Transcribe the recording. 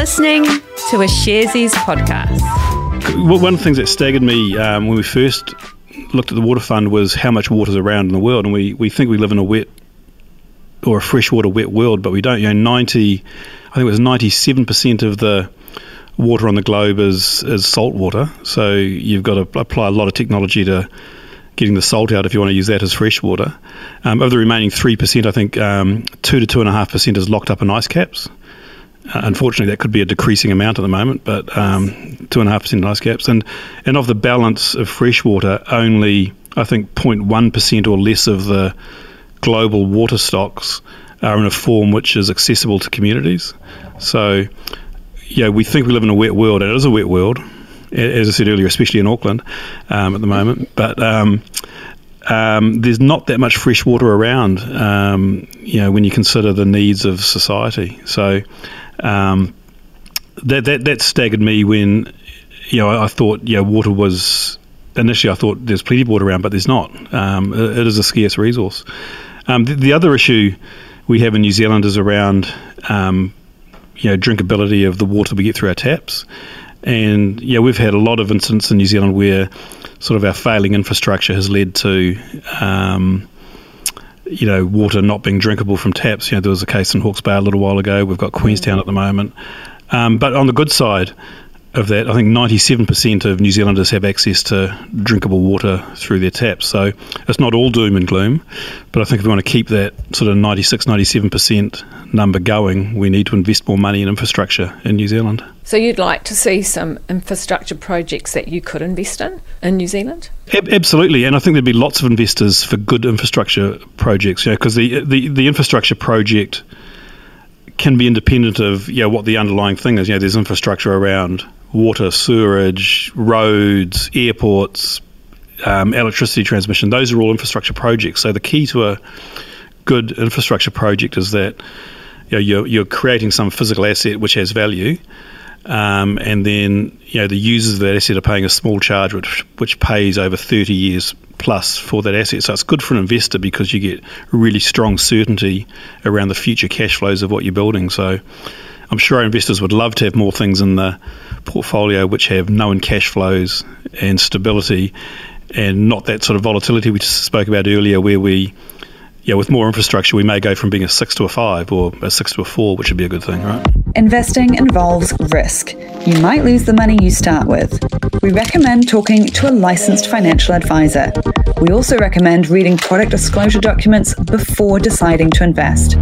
listening to a Sharesies podcast. One of the things that staggered me um, when we first looked at the water fund was how much water is around in the world, and we, we think we live in a wet or a freshwater wet world, but we don't. You know, ninety, I think it was ninety-seven percent of the water on the globe is is salt water. So you've got to apply a lot of technology to getting the salt out if you want to use that as fresh water. Um, of the remaining 3%, I think um, 2 to 2.5% is locked up in ice caps. Uh, unfortunately, that could be a decreasing amount at the moment, but um, 2.5% ice caps. And, and of the balance of fresh water, only, I think, 0.1% or less of the global water stocks are in a form which is accessible to communities. So, yeah, we think we live in a wet world, and it is a wet world as I said earlier, especially in Auckland um, at the moment. But um, um, there's not that much fresh water around, um, you know, when you consider the needs of society. So um, that, that that staggered me when, you know, I, I thought, yeah, water was initially I thought there's plenty of water around, but there's not. Um, it, it is a scarce resource. Um, the, the, other issue we have in New Zealand is around, um, you know, drinkability of the water we get through our taps. And yeah, we've had a lot of incidents in New Zealand where sort of our failing infrastructure has led to, um, you know, water not being drinkable from taps. You know, there was a case in Hawke's Bay a little while ago. We've got Queenstown at the moment. Um, but on the good side, of that, I think 97% of New Zealanders have access to drinkable water through their taps. So it's not all doom and gloom, but I think if we want to keep that sort of 96, 97% number going, we need to invest more money in infrastructure in New Zealand. So you'd like to see some infrastructure projects that you could invest in in New Zealand? absolutely, and I think there'd be lots of investors for good infrastructure projects. You know, because the, the the infrastructure project can be independent of you know, what the underlying thing is. You know, there's infrastructure around water, sewerage, roads, airports, um, electricity transmission. Those are all infrastructure projects. So the key to a good infrastructure project is that you know, you're, you're creating some physical asset which has value. Um, and then you know the users of that asset are paying a small charge, which which pays over 30 years plus for that asset. So it's good for an investor because you get really strong certainty around the future cash flows of what you're building. So I'm sure our investors would love to have more things in the portfolio which have known cash flows and stability and not that sort of volatility we just spoke about earlier where we yeah, with more infrastructure, we may go from being a six to a five or a six to a four, which would be a good thing, right? Investing involves risk. You might lose the money you start with. We recommend talking to a licensed financial advisor. We also recommend reading product disclosure documents before deciding to invest.